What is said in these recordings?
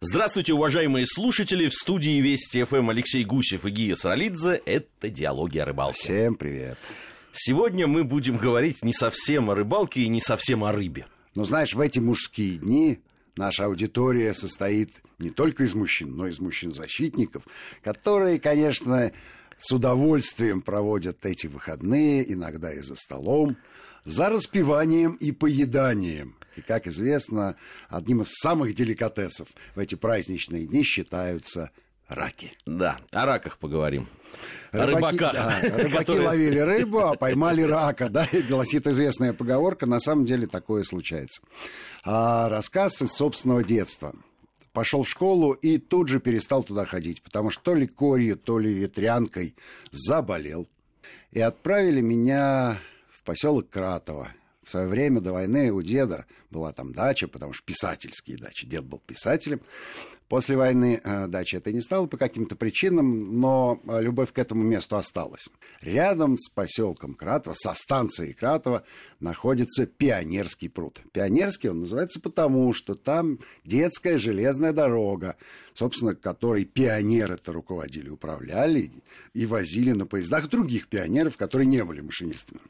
Здравствуйте, уважаемые слушатели! В студии Вести ФМ Алексей Гусев и Гия Саралидзе. Это «Диалоги о рыбалке». Всем привет. Сегодня мы будем говорить не совсем о рыбалке и не совсем о рыбе. Ну, знаешь, в эти мужские дни наша аудитория состоит не только из мужчин, но и из мужчин-защитников, которые, конечно, с удовольствием проводят эти выходные, иногда и за столом, за распиванием и поеданием. И, как известно, одним из самых деликатесов в эти праздничные дни считаются раки. Да, о раках поговорим. О рыбаках. Да, рыбаки которые... ловили рыбу, а поймали рака. Да, и гласит известная поговорка, на самом деле такое случается. А рассказ из собственного детства. Пошел в школу и тут же перестал туда ходить, потому что то ли корью, то ли ветрянкой заболел. И отправили меня в поселок Кратово. В свое время до войны у деда была там дача, потому что писательские дачи. Дед был писателем. После войны э, дача это не стала по каким-то причинам, но э, любовь к этому месту осталась. Рядом с поселком Кратово, со станцией Кратово, находится Пионерский пруд. Пионерский он называется потому, что там детская железная дорога, собственно, которой пионеры-то руководили, управляли и возили на поездах других пионеров, которые не были машинистами.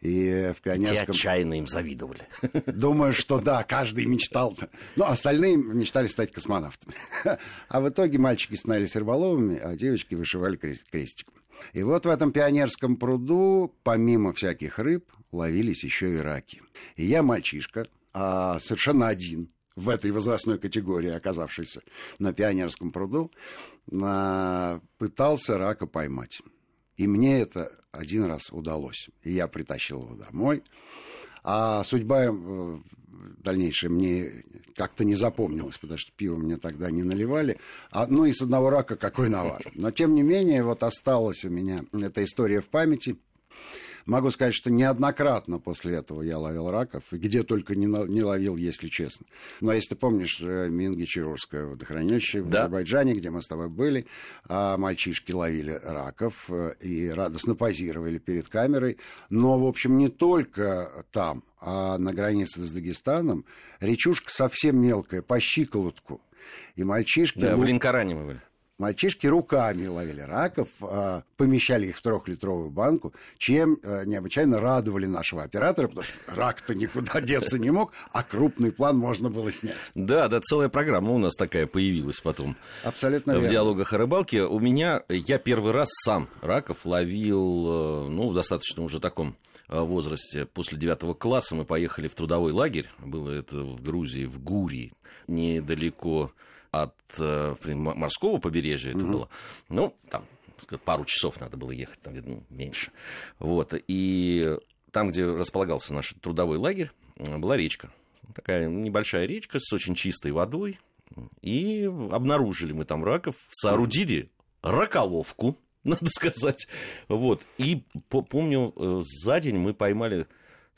И в пионерском... Те отчаянно им завидовали. Думаю, что да, каждый мечтал. Ну, остальные мечтали стать космонавтами. А в итоге мальчики становились рыболовами, а девочки вышивали крестиком. И вот в этом пионерском пруду, помимо всяких рыб, ловились еще и раки. И я мальчишка, а совершенно один, в этой возрастной категории, оказавшийся на пионерском пруду, пытался рака поймать. И мне это один раз удалось. И я притащил его домой. А судьба э, дальнейшая мне как-то не запомнилась, потому что пиво мне тогда не наливали. А, ну и с одного рака какой навар. Но тем не менее, вот осталась у меня эта история в памяти. Могу сказать, что неоднократно после этого я ловил раков, где только не, не ловил, если честно. Но если ты помнишь э, Минги-Чарурское водохранилище в да. Азербайджане, где мы с тобой были, а мальчишки ловили раков э, и радостно позировали перед камерой. Но, в общем, не только там, а на границе с Дагестаном речушка совсем мелкая, по щиколотку. И мальчишки... Да, ну, в Линкоране мы были. Мальчишки руками ловили раков, а, помещали их в трехлитровую банку, чем а, необычайно радовали нашего оператора, потому что рак-то никуда деться не мог, а крупный план можно было снять. Да, да, целая программа у нас такая появилась потом. Абсолютно В верно. диалогах о рыбалке. У меня, я первый раз сам раков ловил, э, ну, достаточно уже таком э, возрасте. После девятого класса мы поехали в трудовой лагерь. Было это в Грузии, в Гурии, недалеко от э, морского побережья это было. Ну, там пару часов надо было ехать, там ну, меньше. Вот. И там, где располагался наш трудовой лагерь, была речка. Такая небольшая речка с очень чистой водой. И обнаружили мы там раков, соорудили раколовку, надо сказать. Вот. И помню, э, за день мы поймали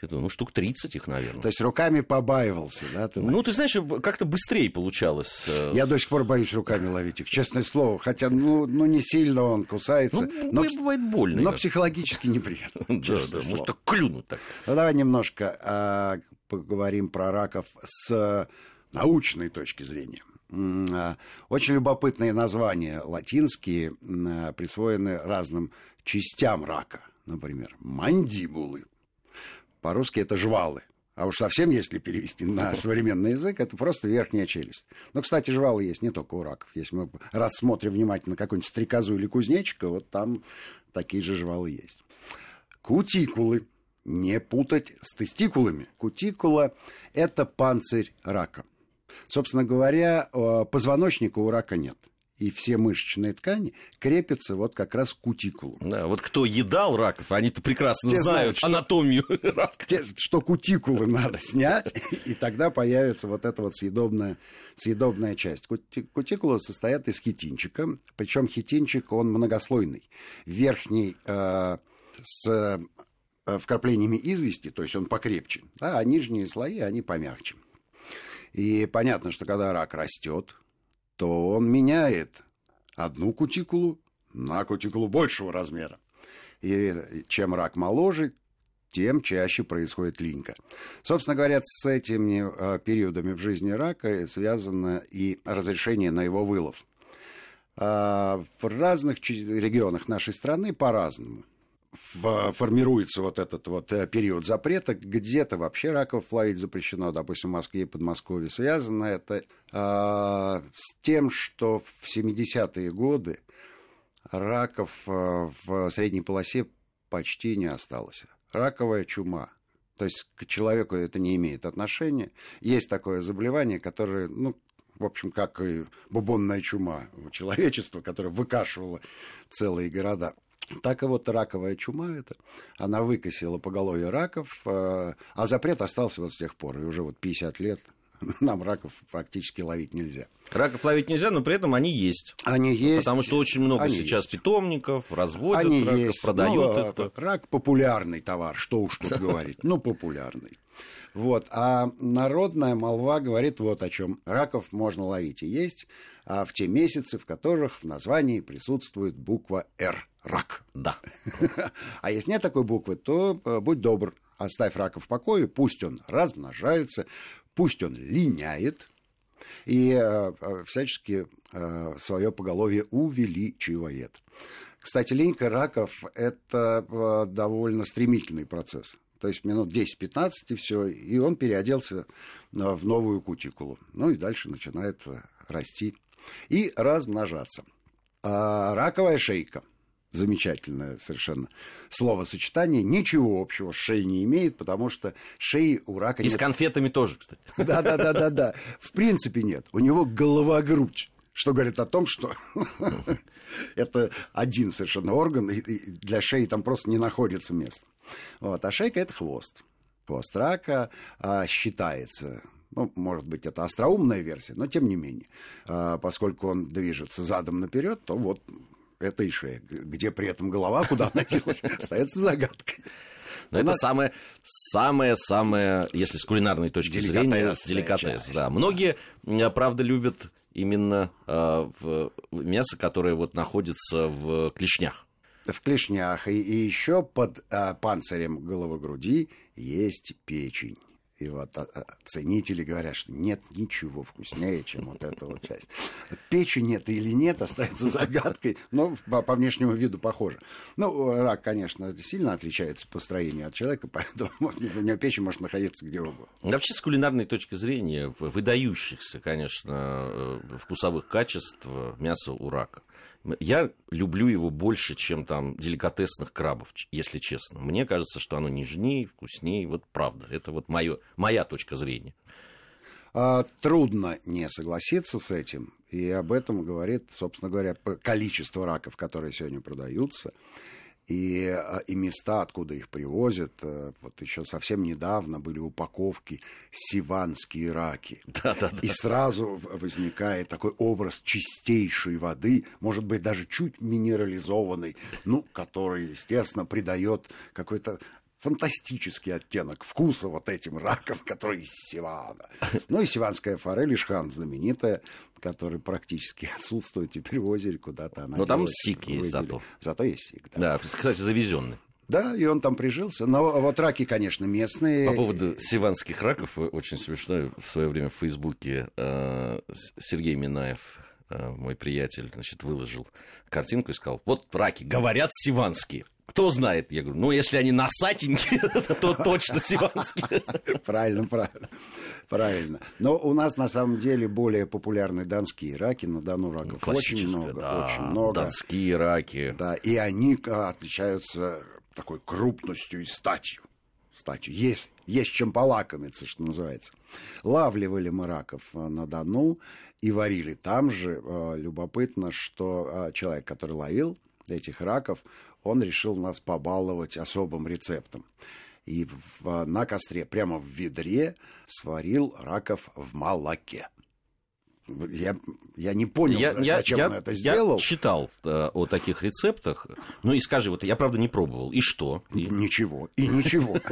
ну, штук 30 их, наверное. То есть руками побаивался, да? Ты ну, ты знаешь, как-то быстрее получалось. Э, Я до сих пор боюсь руками ловить их, честное слово. Хотя, ну, ну не сильно он кусается. Ну, но, бывает больно. Но психологически неприятно. Да, да, может так клюнуть так. Ну, давай немножко а, поговорим про раков с научной точки зрения. А, очень любопытные названия латинские а, присвоены разным частям рака. Например, мандибулы по-русски это жвалы. А уж совсем, если перевести на современный язык, это просто верхняя челюсть. Но, кстати, жвалы есть не только у раков. Если мы рассмотрим внимательно какую-нибудь стрекозу или кузнечика, вот там такие же жвалы есть. Кутикулы. Не путать с тестикулами. Кутикула – это панцирь рака. Собственно говоря, э, позвоночника у рака нет и все мышечные ткани крепятся вот как раз к кутикулу. Да, вот кто едал раков, они-то прекрасно те знают, знают анатомию рака. Те, что кутикулы надо снять, и тогда появится вот эта вот съедобная, съедобная часть. Кутикула состоит из хитинчика, причем хитинчик, он многослойный. Верхний э, с э, вкраплениями извести, то есть он покрепче, да, а нижние слои, они помягче. И понятно, что когда рак растет, то он меняет одну кутикулу на кутикулу большего размера. И чем рак моложе, тем чаще происходит линька. Собственно говоря, с этими э, периодами в жизни рака связано и разрешение на его вылов. Э, в разных регионах нашей страны по-разному формируется вот этот вот э, период запрета, где-то вообще раков ловить запрещено, допустим, в Москве и Подмосковье. Связано это э, с тем, что в 70-е годы раков э, в средней полосе почти не осталось. Раковая чума. То есть к человеку это не имеет отношения. Есть такое заболевание, которое, ну, в общем, как и бубонная чума у человечества, которое выкашивало целые города. Так и вот раковая чума это, она выкосила поголовье раков, э, а запрет остался вот с тех пор, и уже вот 50 лет нам раков практически ловить нельзя. Раков ловить нельзя, но при этом они есть. Они есть. Потому что очень много они сейчас есть. питомников разводят они раков, есть. продают ну, это. Рак популярный товар, что уж тут говорить. Ну, популярный. Вот. А народная молва говорит вот о чем. Раков можно ловить и есть а в те месяцы, в которых в названии присутствует буква «Р». Рак. Да. А если нет такой буквы, то э, будь добр, оставь рака в покое, пусть он размножается, пусть он линяет, и э, э всячески э, свое поголовье увеличивает. Кстати, линька раков – это довольно стремительный процесс то есть минут 10-15 и все, и он переоделся в новую кутикулу. Ну и дальше начинает расти и размножаться. А раковая шейка замечательное совершенно словосочетание, ничего общего с шеей не имеет, потому что шеи у рака И нет. с конфетами тоже, кстати. Да-да-да-да-да. В принципе нет. У него голова-грудь, что говорит о том, что это один совершенно орган, и для шеи там просто не находится места. Вот. А шейка – это хвост. Хвост рака а, считается ну, может быть, это остроумная версия, но тем не менее, а, поскольку он движется задом наперед, то вот это и шея. Где при этом голова, куда она делась, остается загадкой. Но это самое, самое, самое, если с кулинарной точки зрения, деликатес. Да. Многие, правда, любят именно э, мясо, которое вот находится в клешнях в клешнях, и, и еще под а, панцирем головогруди есть печень. И вот а, а, ценители говорят, что нет ничего вкуснее, чем вот эта вот часть. Печень нет или нет, остается загадкой, но по, по внешнему виду похоже. Ну, рак, конечно, сильно отличается по строению от человека, поэтому у него печень может находиться где угодно. Вообще, с кулинарной точки зрения, выдающихся, конечно, э, вкусовых качеств мяса у рака. Я люблю его больше, чем там деликатесных крабов, если честно. Мне кажется, что оно нежнее, вкуснее. Вот правда. Это вот моё, моя точка зрения. А, трудно не согласиться с этим. И об этом говорит, собственно говоря, количество раков, которые сегодня продаются и, а, и места, откуда их привозят. Э, вот еще совсем недавно были упаковки «Сиванские раки». Да, да, да. И сразу возникает такой образ чистейшей воды, может быть, даже чуть минерализованной, ну, который, естественно, придает какой-то фантастический оттенок вкуса вот этим раком, который из Сивана. Ну и сиванская форель, Ишхан знаменитая, которая практически отсутствует теперь в озере куда-то. Но там сик есть зато. Зато есть сик, да. Да, кстати, завезенный. Да, и он там прижился. Но вот раки, конечно, местные. По поводу сиванских раков, очень смешно, в свое время в Фейсбуке э, Сергей Минаев, э, мой приятель, значит, выложил картинку и сказал, вот раки, говорят сиванские. Кто знает? Я говорю, ну, если они носатенькие, то точно сиванские. Правильно, правильно. Правильно. Но у нас, на самом деле, более популярны донские раки. На Дону раков очень много. Да, очень много. Донские раки. Да, и они а, отличаются такой крупностью и статью. Статью. Есть, есть чем полакомиться, что называется. Лавливали мы раков а, на Дону и варили там же. А, любопытно, что человек, который ловил этих раков, он решил нас побаловать особым рецептом. И в, на костре, прямо в ведре, сварил раков в молоке. Я, я не понял, я, зачем я, он это сделал. Я читал э, о таких рецептах. Ну и скажи, вот я правда не пробовал. И что? И... Ничего. И ничего.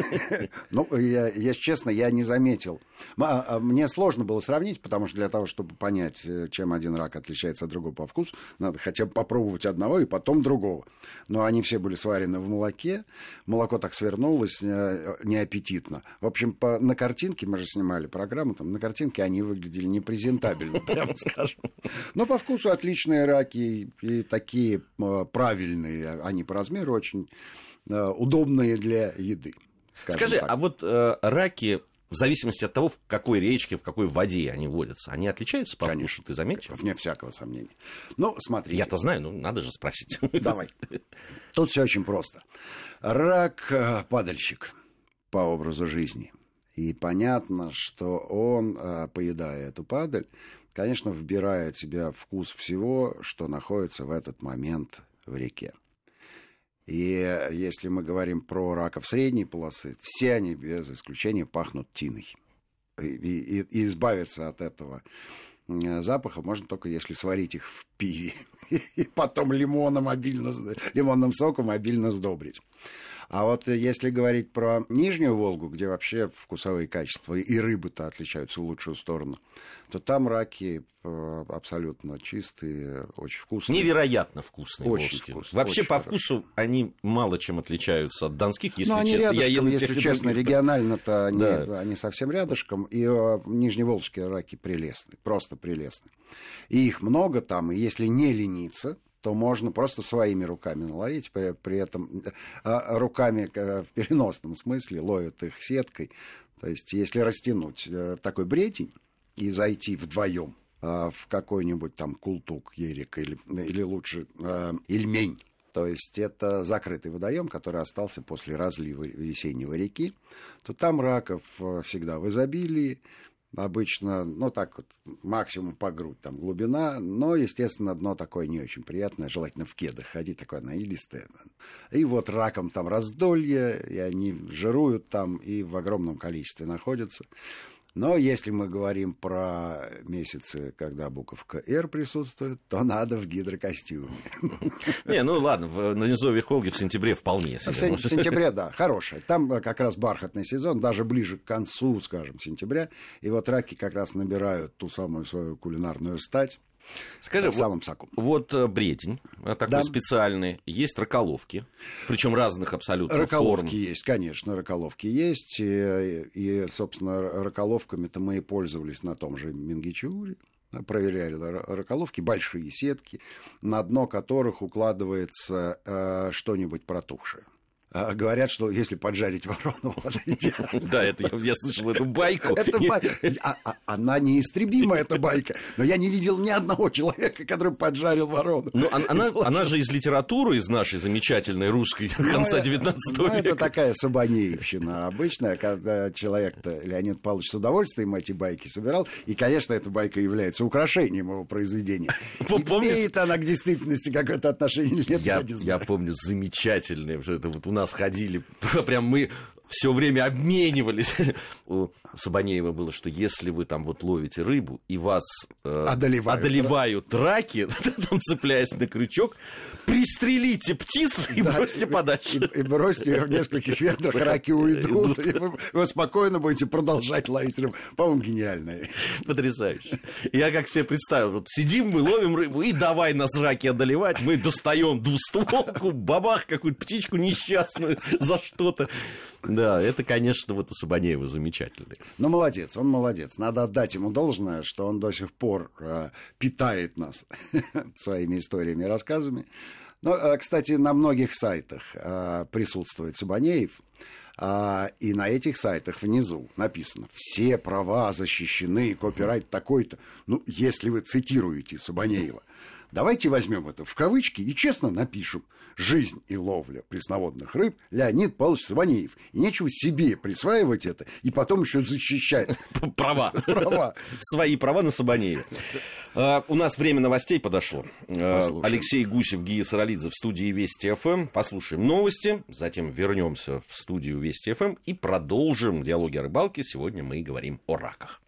Ну, если честно, я не заметил. А, мне сложно было сравнить, потому что для того, чтобы понять, э, чем один рак отличается от другого по вкусу, надо хотя бы попробовать одного и потом другого. Но они все были сварены в молоке. Молоко так свернулось э, неаппетитно. В общем, на картинке, мы же снимали программу, там, на картинке они выглядели непрезентабельно прямо скажем. Но по вкусу отличные раки и такие э, правильные, они по размеру очень э, удобные для еды. Скажи, так. а вот э, раки в зависимости от того, в какой речке, в какой воде они водятся, они отличаются по Конечно, ты заметил? Вне всякого сомнения. Ну, смотрите. Я-то знаю, ну, надо же спросить. Давай. Тут все очень просто. Рак э, – падальщик по образу жизни. И понятно, что он, поедая эту падаль, конечно, вбирает в себя вкус всего, что находится в этот момент в реке. И если мы говорим про раков средней полосы, все они без исключения пахнут тиной. И, и, и избавиться от этого запаха можно только если сварить их в пиве и потом лимоном обильно, лимонным соком обильно сдобрить. А вот если говорить про Нижнюю Волгу, где вообще вкусовые качества и рыбы-то отличаются в лучшую сторону, то там раки э, абсолютно чистые, очень вкусные. Невероятно вкусные. Очень вкусные. Вообще очень по хорошо. вкусу они мало чем отличаются от донских, если Но они честно. Рядышком, Я ем если честно, регионально-то они, да. они совсем рядышком. И э, нижневолжские раки прелестны, просто прелестны. И их много там, и если не лениться, то можно просто своими руками наловить, при, при этом а, руками в переносном смысле ловят их сеткой. То есть, если растянуть э, такой бредень и зайти вдвоем а, в какой-нибудь там култук, ерик или, или лучше э, ильмень, то есть это закрытый водоем, который остался после разлива весеннего реки, то там раков э, всегда в изобилии, обычно, ну так вот, максимум по грудь там глубина, но, естественно, дно такое не очень приятное, желательно в кедах ходить, такое наилистое. И вот раком там раздолье, и они жируют там и в огромном количестве находятся. Но если мы говорим про месяцы, когда буковка «Р» присутствует, то надо в гидрокостюме. Не, ну ладно, в, на низовье Холги в сентябре вполне. В, в сентябре, да, хорошая. Там э, как раз бархатный сезон, даже ближе к концу, скажем, сентября. И вот раки как раз набирают ту самую свою кулинарную стать. Скажи, в самом соку. Вот, э, бредень э, такой да. специальный, есть раколовки, причем разных абсолютно раколовки форм. есть, конечно, раколовки есть, и, и собственно, раколовками-то мы и пользовались на том же Мингичиуре проверяли раколовки, большие сетки, на дно которых укладывается э, что-нибудь протухшее. А говорят, что если поджарить ворону, вот идеально. Да, это я, я слышал эту байку. Это байка. А, а, она неистребима, эта байка. Но я не видел ни одного человека, который поджарил ворону. Ну, она, она же из литературы, из нашей замечательной русской ну, конца 19 ну, века. Это такая сабанеевщина обычная, когда человек-то, Леонид Павлович, с удовольствием эти байки собирал. И, конечно, эта байка является украшением его произведения. Имеет она к действительности какое-то отношение нет, я, не знаю. Я помню замечательное, это вот у нас ходили, прям мы все время обменивались. У Сабанеева было, что если вы там вот ловите рыбу, и вас э, одолевают, одолевают раки, там цепляясь на крючок, пристрелите птицу и да, бросьте подальше. И, и бросьте ее в нескольких метрах, раки уйдут, и вы, вы спокойно будете продолжать ловить рыбу. По-моему, гениально. Потрясающе. Я как себе представил, вот сидим мы, ловим рыбу, и давай нас раки одолевать, мы достаем двустволку, бабах, какую-то птичку несчастную за что-то. Да, это, конечно, вот у Сабанеева замечательный. Ну, молодец, он молодец. Надо отдать ему должное, что он до сих пор э, питает нас своими историями и рассказами. Э, кстати, на многих сайтах э, присутствует Сабанеев. А, и на этих сайтах внизу написано «Все права защищены, копирайт такой-то». Ну, если вы цитируете Сабанеева, Давайте возьмем это в кавычки и честно напишем «Жизнь и ловля пресноводных рыб Леонид Павлович Саванеев». И нечего себе присваивать это и потом еще защищать. Права. Права. Свои права на Сабанееве. А, у нас время новостей подошло. А, Алексей Гусев, Гия Саралидзе в студии Вести ФМ. Послушаем новости, затем вернемся в студию Вести ФМ и продолжим диалоги о рыбалке. Сегодня мы говорим о раках.